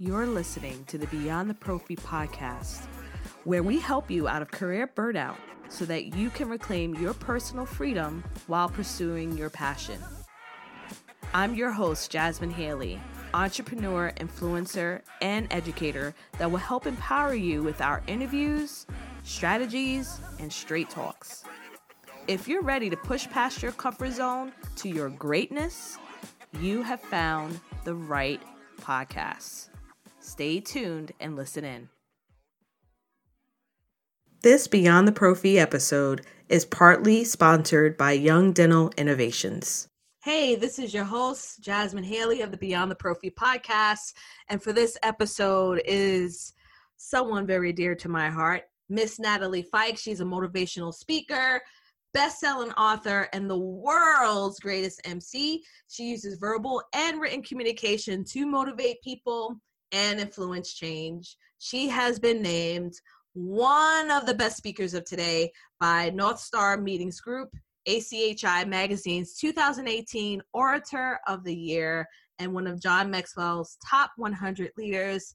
You're listening to the Beyond the Prophy podcast, where we help you out of career burnout so that you can reclaim your personal freedom while pursuing your passion. I'm your host, Jasmine Haley, entrepreneur, influencer, and educator that will help empower you with our interviews, strategies, and straight talks. If you're ready to push past your comfort zone to your greatness, you have found the right podcast. Stay tuned and listen in. This Beyond the Prophy episode is partly sponsored by Young Dental Innovations. Hey, this is your host, Jasmine Haley of the Beyond the Prophy podcast. And for this episode is someone very dear to my heart, Miss Natalie Fikes. She's a motivational speaker, best-selling author, and the world's greatest MC. She uses verbal and written communication to motivate people and influence change. She has been named one of the best speakers of today by North Star Meetings Group ACHI Magazine's 2018 Orator of the Year and one of John Maxwell's top 100 leaders.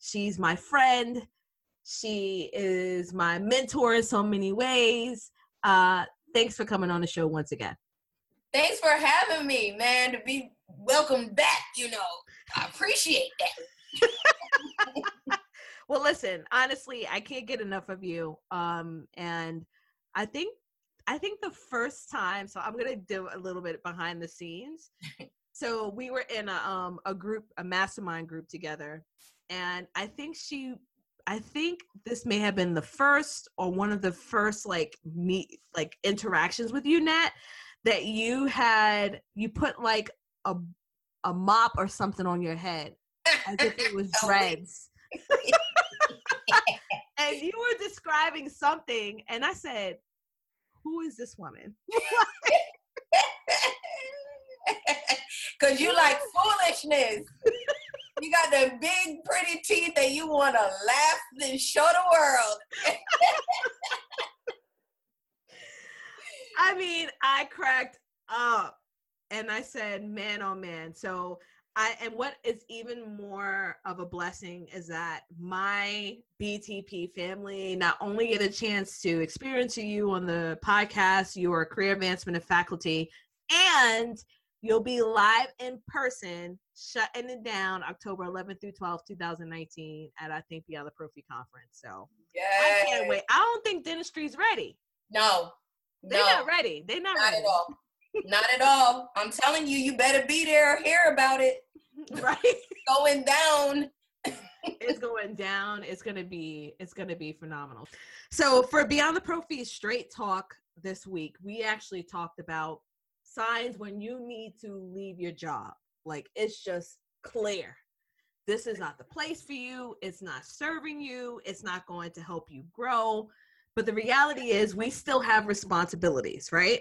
She's my friend. She is my mentor in so many ways. Uh, thanks for coming on the show once again. Thanks for having me, man. To be welcome back, you know, I appreciate that. Well, listen, honestly, I can't get enough of you. Um, and I think I think the first time, so I'm gonna do a little bit behind the scenes. so we were in a um a group, a mastermind group together, and I think she I think this may have been the first or one of the first like meet like interactions with you, Nat, that you had you put like a a mop or something on your head as if it was dreads. and you were describing something, and I said, who is this woman? Cause you like foolishness. you got the big pretty teeth that you want to laugh and show the world. I mean, I cracked up and I said, man, oh man. So I and what is even more of a blessing is that my BTP family not only get a chance to experience you on the podcast, your career advancement of faculty, and you'll be live in person, shutting it down October 11th through 12th, 2019, at I think the Prophy conference. So I can't wait. I don't think dentistry's ready. No, they're no. not ready. They're not, not ready. at all. Not at all. I'm telling you, you better be there, or hear about it. right. Going down. It's going down. It's gonna be it's gonna be phenomenal. So for beyond the prophy straight talk this week we actually talked about signs when you need to leave your job. Like it's just clear. This is not the place for you. It's not serving you. It's not going to help you grow. But the reality is we still have responsibilities right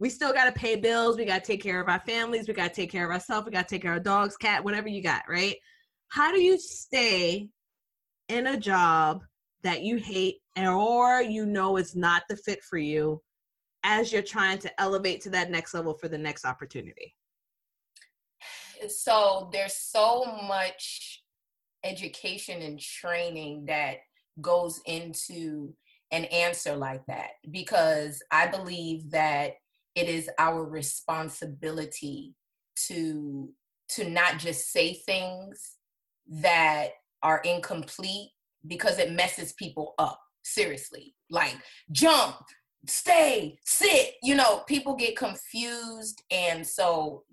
we still got to pay bills. We got to take care of our families. We got to take care of ourselves. We got to take care of our dogs, cat, whatever you got, right? How do you stay in a job that you hate or you know is not the fit for you as you're trying to elevate to that next level for the next opportunity? So there's so much education and training that goes into an answer like that because I believe that it is our responsibility to to not just say things that are incomplete because it messes people up seriously. Like jump stay sit you know people get confused. And so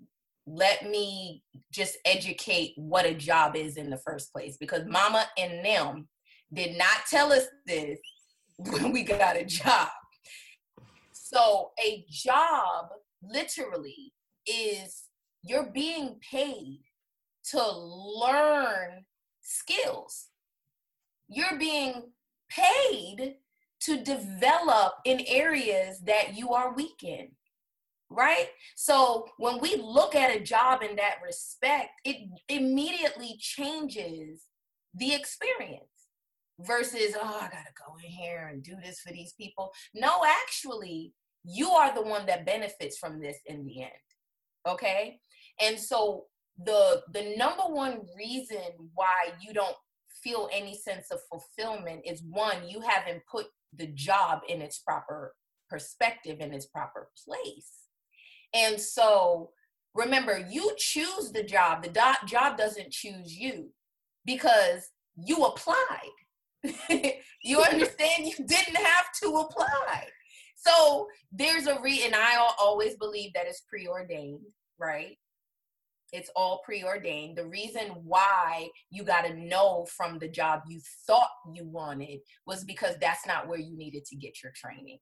let me just educate what a job is in the first place because mama and them did not tell us this when we got a job so a job literally is you're being paid to learn skills. You're being paid to develop in areas that you are weak in. Right? So when we look at a job in that respect, it immediately changes the experience versus, oh, I gotta go in here and do this for these people. No, actually, you are the one that benefits from this in the end. Okay. And so the the number one reason why you don't feel any sense of fulfillment is one you haven't put the job in its proper perspective in its proper place and so remember you choose the job the do- job doesn't choose you because you applied you understand you didn't have to apply so there's a re and i always believe that it's preordained right it's all preordained. The reason why you got to know from the job you thought you wanted was because that's not where you needed to get your training.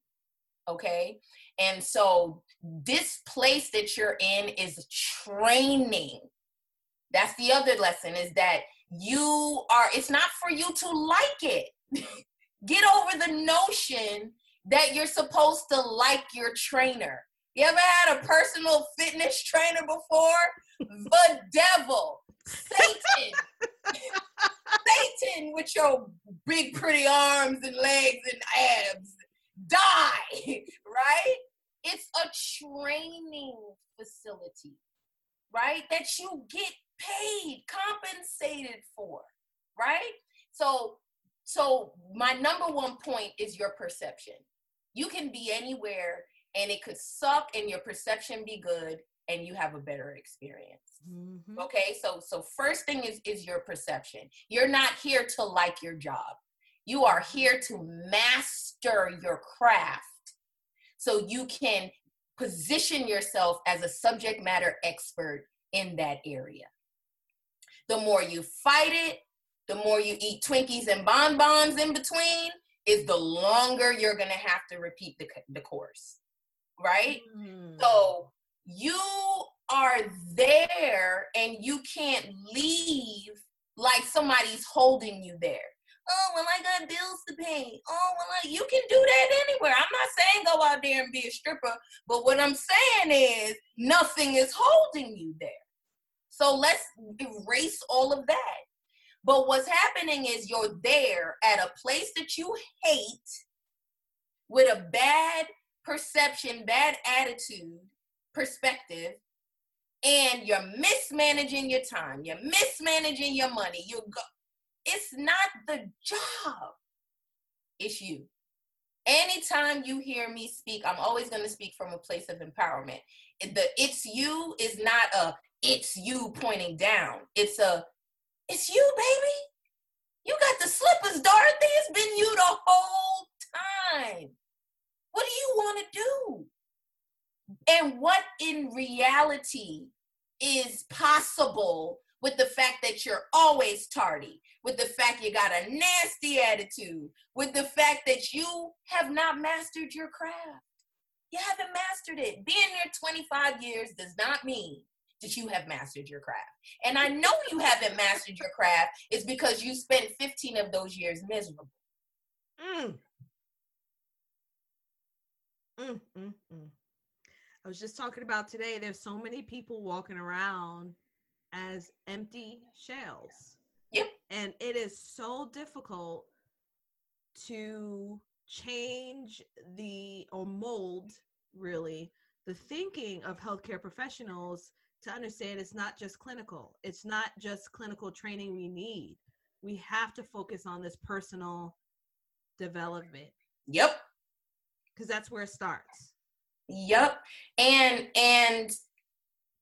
Okay. And so this place that you're in is training. That's the other lesson is that you are, it's not for you to like it. Get over the notion that you're supposed to like your trainer. You ever had a personal fitness trainer before? the devil, Satan, Satan with your big pretty arms and legs and abs, die, right? It's a training facility, right? That you get paid, compensated for, right? So, so my number one point is your perception. You can be anywhere and it could suck and your perception be good and you have a better experience mm-hmm. okay so so first thing is is your perception you're not here to like your job you are here to master your craft so you can position yourself as a subject matter expert in that area the more you fight it the more you eat twinkies and bonbons in between is the longer you're going to have to repeat the, the course right mm. so you are there and you can't leave like somebody's holding you there. Oh, well, I got bills to pay. Oh, well, I, you can do that anywhere. I'm not saying go out there and be a stripper, but what I'm saying is nothing is holding you there. So let's erase all of that. But what's happening is you're there at a place that you hate with a bad perception, bad attitude, perspective and you're mismanaging your time, you're mismanaging your money, you go it's not the job. It's you. Anytime you hear me speak, I'm always going to speak from a place of empowerment. The it's you is not a it's you pointing down. It's a it's you, baby. You got the slippers, Dorothy. It's been you the whole time. What do you want to do? and what in reality is possible with the fact that you're always tardy, with the fact you got a nasty attitude, with the fact that you have not mastered your craft. You haven't mastered it. Being here 25 years does not mean that you have mastered your craft. And I know you haven't mastered your craft is because you spent 15 of those years miserable. Mm. Mm, mm, mm. I was just talking about today, there's so many people walking around as empty shells. Yep. And it is so difficult to change the or mold really the thinking of healthcare professionals to understand it's not just clinical. It's not just clinical training we need. We have to focus on this personal development. Yep. Because that's where it starts. Yep. And and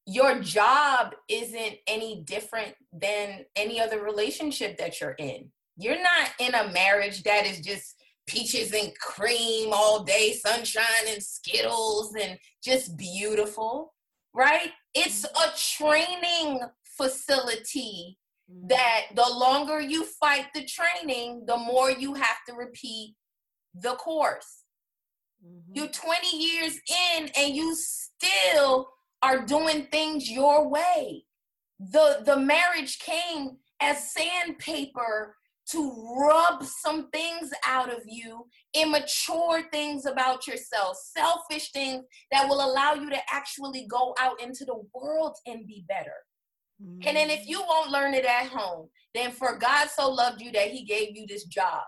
your job isn't any different than any other relationship that you're in. You're not in a marriage that is just peaches and cream all day, sunshine and skittles and just beautiful, right? It's a training facility mm-hmm. that the longer you fight the training, the more you have to repeat the course. Mm-hmm. You're 20 years in and you still are doing things your way. The the marriage came as sandpaper to rub some things out of you, immature things about yourself, selfish things that will allow you to actually go out into the world and be better. Mm-hmm. And then if you won't learn it at home, then for God so loved you that he gave you this job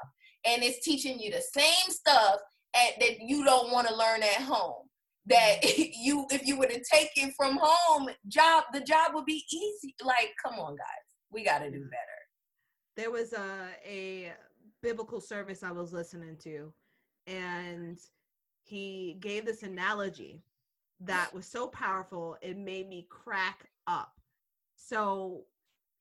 and it's teaching you the same stuff at, that you don't want to learn at home, that you if you were to take it from home job the job would be easy like come on guys we got to do better there was a a biblical service i was listening to and he gave this analogy that was so powerful it made me crack up. So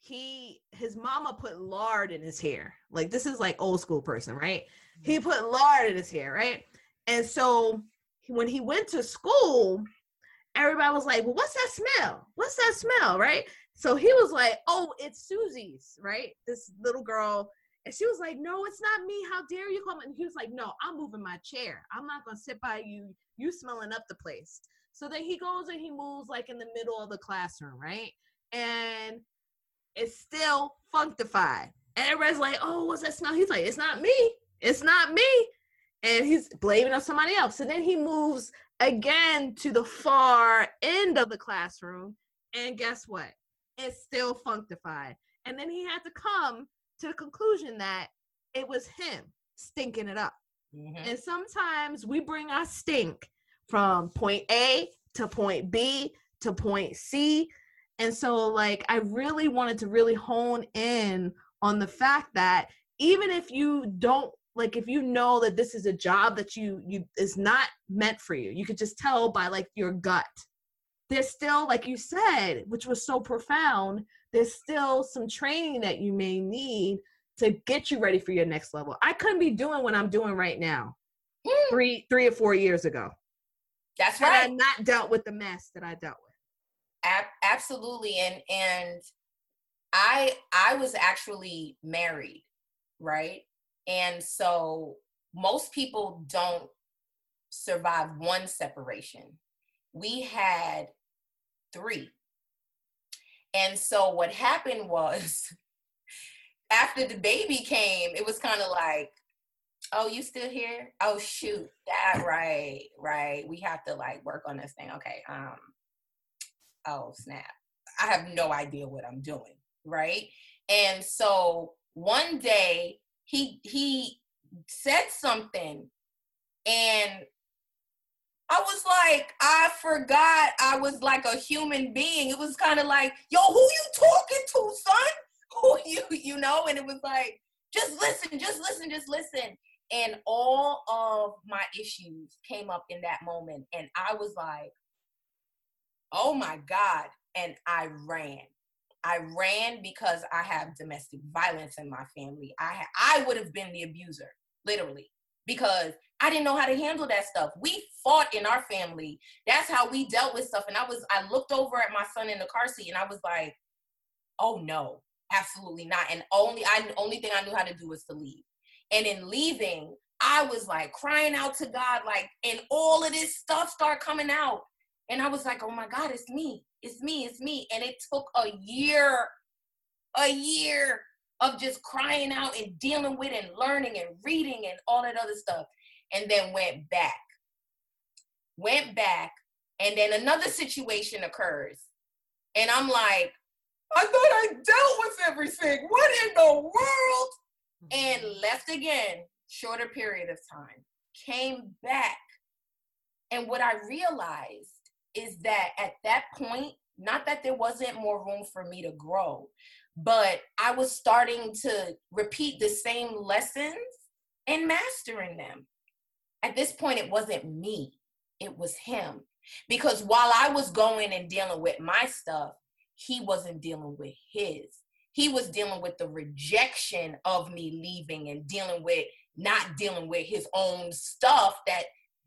he his mama put lard in his hair. Like this is like old school person right? He put lard in his hair right? And so when he went to school everybody was like well what's that smell? What's that smell? Right so he was like oh it's susie's right this little girl and she was like no it's not me how dare you come and he was like no i'm moving my chair i'm not gonna sit by you you smelling up the place so then he goes and he moves like in the middle of the classroom right and it's still functified. And everybody's like, oh, what's that smell? He's like, it's not me. It's not me. And he's blaming on somebody else. And then he moves again to the far end of the classroom. And guess what? It's still functified. And then he had to come to the conclusion that it was him stinking it up. Mm-hmm. And sometimes we bring our stink from point A to point B to point C and so, like, I really wanted to really hone in on the fact that even if you don't like if you know that this is a job that you you is not meant for you you could just tell by like your gut there's still like you said which was so profound there's still some training that you may need to get you ready for your next level. I couldn't be doing what i'm doing right now mm. three three or four years ago. That's right i not dealt with the mess that i dealt with. Ab- absolutely and and i i was actually married right? And so most people don't survive one separation. We had three. And so what happened was after the baby came it was kind of like oh you still here? Oh shoot that right right we have to like work on this thing. Okay um oh snap, I have no idea what I'm doing, right? And so one day he he said something and I was like, I forgot I was like a human being. It was kind of like, yo, who you talking to, son? Who you, you know? And it was like, just listen, just listen, just listen. And all of my issues came up in that moment. And I was like, oh my God. And I ran. I ran because I have domestic violence in my family. I ha- I would have been the abuser, literally, because I didn't know how to handle that stuff. We fought in our family. That's how we dealt with stuff. And I was I looked over at my son in the car seat and I was like, "Oh no, absolutely not." And only I only thing I knew how to do was to leave. And in leaving, I was like crying out to God, like, and all of this stuff started coming out. And I was like, oh my God, it's me. It's me. It's me. And it took a year, a year of just crying out and dealing with and learning and reading and all that other stuff. And then went back. Went back. And then another situation occurs. And I'm like, I thought I dealt with everything. What in the world? And mm-hmm. left again, shorter period of time. Came back. And what I realized is that at that point, not that there wasn't more room for me to grow, but I was starting to repeat the same lessons and mastering them. At this point, it wasn't me, it was him. Because while I was going and dealing with my stuff, he wasn't dealing with his. He was dealing with the rejection of me leaving and dealing with not dealing with his own stuff that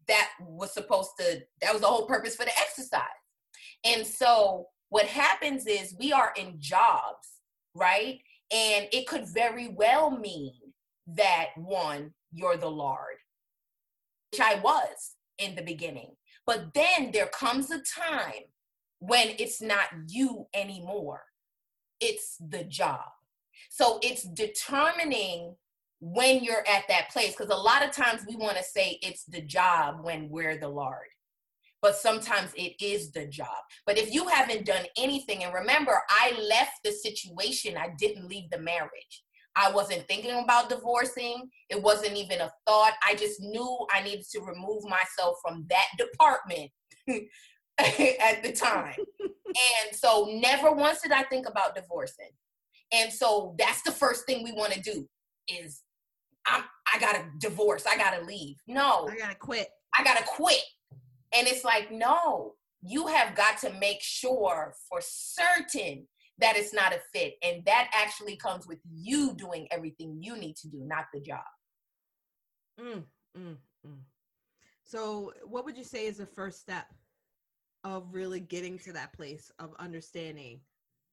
that was supposed to that was the whole purpose for the exercise and so what happens is we are in jobs right and it could very well mean that one you're the lord which i was in the beginning. But then there comes a time when it's not you anymore. It's the job. So it's determining when you're at that place because a lot of times we want to say it's the job when we're the lord but sometimes it is the job. But if you haven't done anything and remember i left the situation i didn't leave the marriage i wasn't thinking about divorcing it wasn't even a thought i just knew i needed to remove myself from that department at the time. and so never once did I think about divorcing. And so that's the first thing we want to do is I'm I gotta divorce, I gotta leave. No. I gotta quit. I gotta quit. And it's like, no, you have got to make sure for certain that it's not a fit. And that actually comes with you doing everything you need to do, not the job. Mm, mm, mm. So, what would you say is the first step of really getting to that place of understanding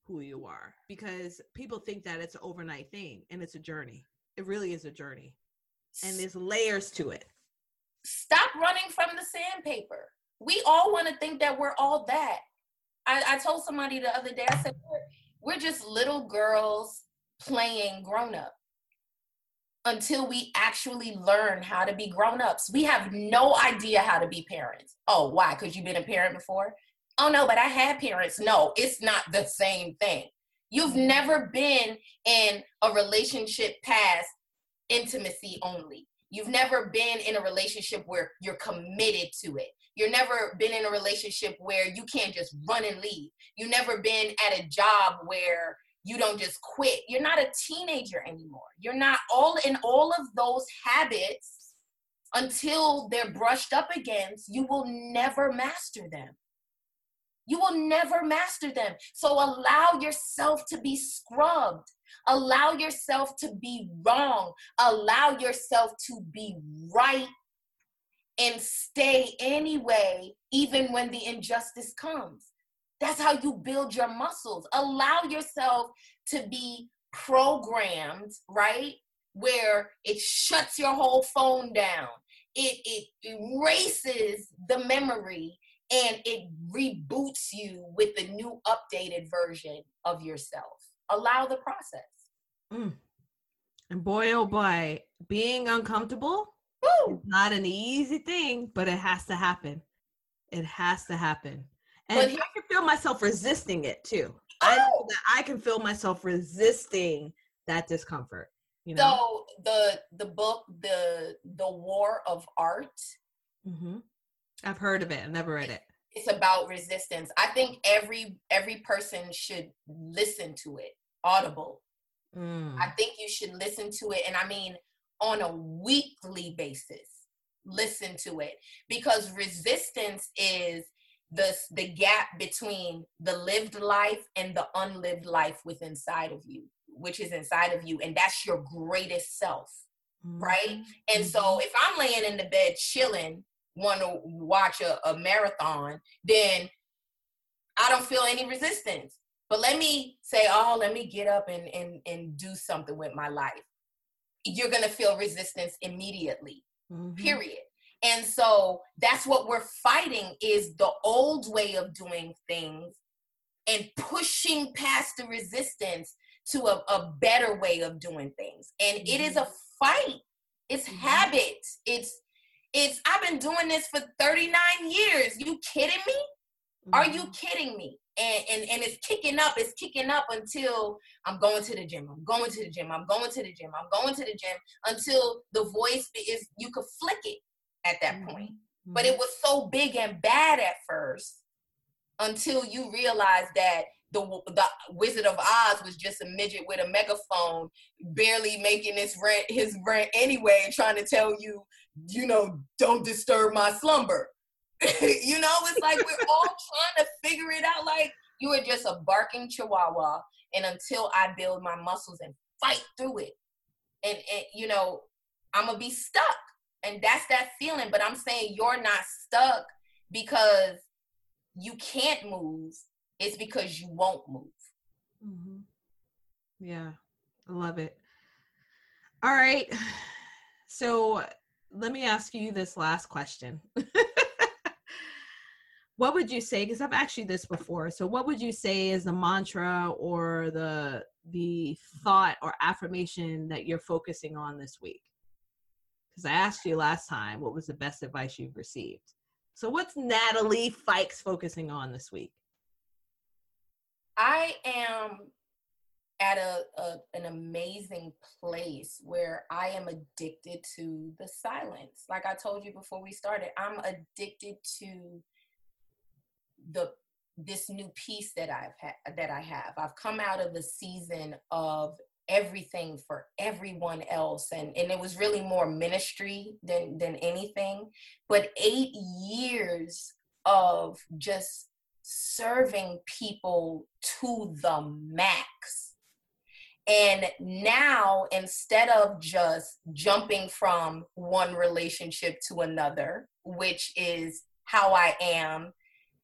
who you are? Because people think that it's an overnight thing and it's a journey. It really is a journey. And there's layers to it. Stop running from the sandpaper. We all want to think that we're all that. I, I told somebody the other day, I said, we're, we're just little girls playing grown up until we actually learn how to be grown ups. We have no idea how to be parents. Oh, why? Because you've been a parent before? Oh, no, but I had parents. No, it's not the same thing. You've never been in a relationship past intimacy only. You've never been in a relationship where you're committed to it. You've never been in a relationship where you can't just run and leave. You've never been at a job where you don't just quit. You're not a teenager anymore. You're not all in all of those habits until they're brushed up against, you will never master them. You will never master them. So allow yourself to be scrubbed. Allow yourself to be wrong. Allow yourself to be right and stay anyway, even when the injustice comes. That's how you build your muscles. Allow yourself to be programmed, right? Where it shuts your whole phone down. It, it erases the memory and it reboots you with the new updated version of yourself. Allow the process. Mm. And boy, oh boy, being uncomfortable Woo! is not an easy thing, but it has to happen. It has to happen. And but I can feel myself resisting it too. Oh. I know that I can feel myself resisting that discomfort. You know? So the the book, the the War of Art. Mm-hmm. I've heard of it. I've never read it. It's about resistance. I think every every person should listen to it. Audible. Mm. I think you should listen to it, and I mean on a weekly basis. Listen to it because resistance is the the gap between the lived life and the unlived life within inside of you which is inside of you and that's your greatest self mm-hmm. right and so mm-hmm. if i'm laying in the bed chilling want to watch a, a marathon then i don't feel any resistance but let me say oh let me get up and and, and do something with my life you're going to feel resistance immediately mm-hmm. period and so that's what we're fighting is the old way of doing things and pushing past the resistance to a, a better way of doing things. And mm-hmm. it is a mm-hmm. fight. It's mm-hmm. habit. It's it's I've been doing this for 39 years. You kidding me? Are you mm-hmm. kidding me? And, and and it's kicking up, it's kicking up until I'm going to the gym. I'm going to the gym. I'm going to the gym. I'm going to the gym until the voice is you could flick it at that mm-hmm. point. But it was so big and bad at first until you realize that the the Wizard of Oz was just a midget with a megaphone, barely making his rent his rent anyway, trying to tell you, you know, don't disturb my slumber. you know, it's like we're all trying to figure it out. Like you are just a barking chihuahua, and until I build my muscles and fight through it, and, and you know, I'm gonna be stuck. And that's that feeling. But I'm saying you're not stuck because you can't move. It's because you won't move. Mm-hmm. Yeah, I love it. All right. So let me ask you this last question. what would you say because i've asked you this before so what would you say is the mantra or the the thought or affirmation that you're focusing on this week because I asked you last time what was the best advice you've received. So, what's Natalie Fikes focusing on this week? I am at a, a, an amazing place where I am addicted to the silence. Like I told you before we started, I'm addicted to the this new piece that I've had that I have. I've come out of the season of everything for everyone else and and it was really more ministry than than anything but 8 years of just serving people to the max and now instead of just jumping from one relationship to another which is how I am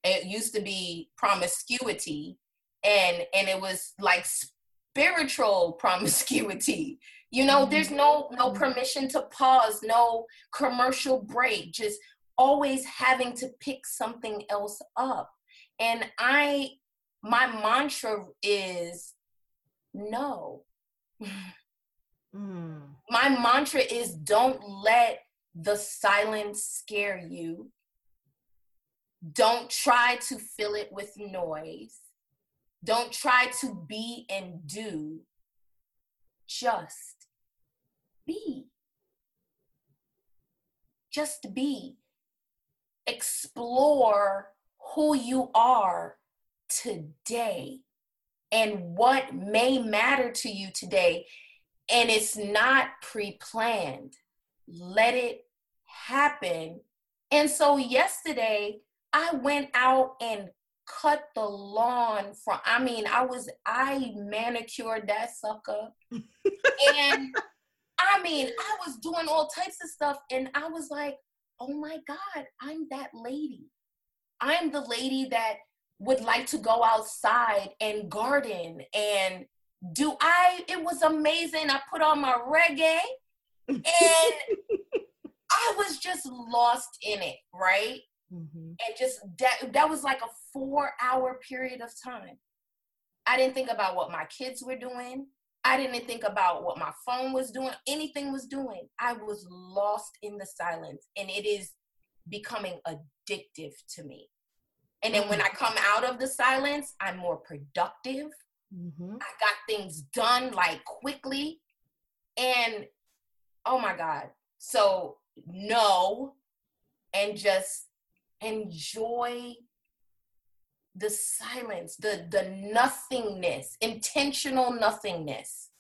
it used to be promiscuity and and it was like spiritual promiscuity. You know there's no no mm-hmm. permission to pause no commercial break just always having to pick something else up. And i my mantra is no. Mm. my mantra is don't let the silence scare you don't try to fill it with noise. Don't try to be and do. Just be. Just be. Explore who you are today and what may matter to you today. And it's not pre planned. Let it happen. And so, yesterday, I went out and cut the lawn from I mean, I was I manicured that sucker. and I mean, I was doing all types of stuff and I was like, "Oh my god, I'm that lady. I'm the lady that would like to go outside and garden and do I it was amazing. I put on my reggae and I was just lost in it, right? Mm-hmm. And just that that was like a four hour period of time. I didn't think about what my kids were doing. I didn't think about what my phone was doing, anything was doing. I was lost in the silence and it is becoming addictive to me. And then when I come out of the silence, I'm more productive. Mm-hmm. I got things done like quickly. And oh my God. So, no, and just enjoy the silence, the the nothingness, intentional nothingness.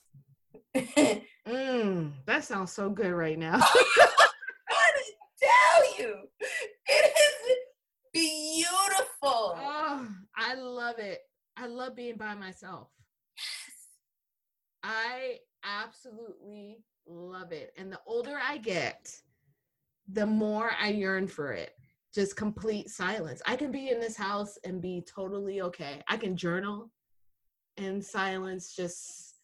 mm, that sounds so good right now. I tell you, it is beautiful. Oh, I love it. I love being by myself. Yes. I absolutely love it. And the older I get, the more I yearn for it just complete silence. I can be in this house and be totally okay. I can journal in silence, just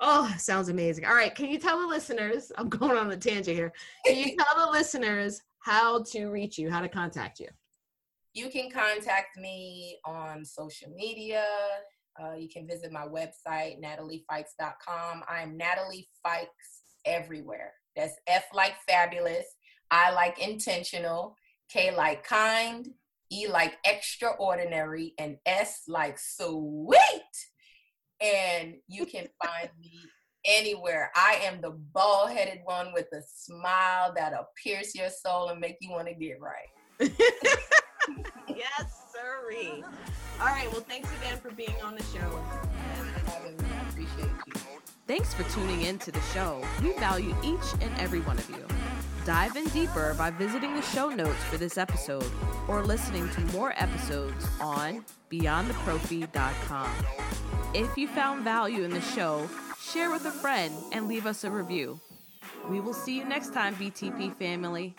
oh, sounds amazing. All right, can you tell the listeners? I'm going on a tangent here. Can you tell the listeners how to reach you, how to contact you? You can contact me on social media. Uh, you can visit my website, nataliefikes.com. I'm Natalie Fikes everywhere. That's F like fabulous, I like intentional, K like kind, E like extraordinary, and S like sweet. And you can find me anywhere. I am the bald headed one with a smile that'll pierce your soul and make you want to get right. yes, sirree. All right. Well, thanks again for being on the show. I appreciate you. Thanks for tuning in to the show. We value each and every one of you. Dive in deeper by visiting the show notes for this episode or listening to more episodes on beyondtheprophy.com. If you found value in the show, share with a friend and leave us a review. We will see you next time, BTP family.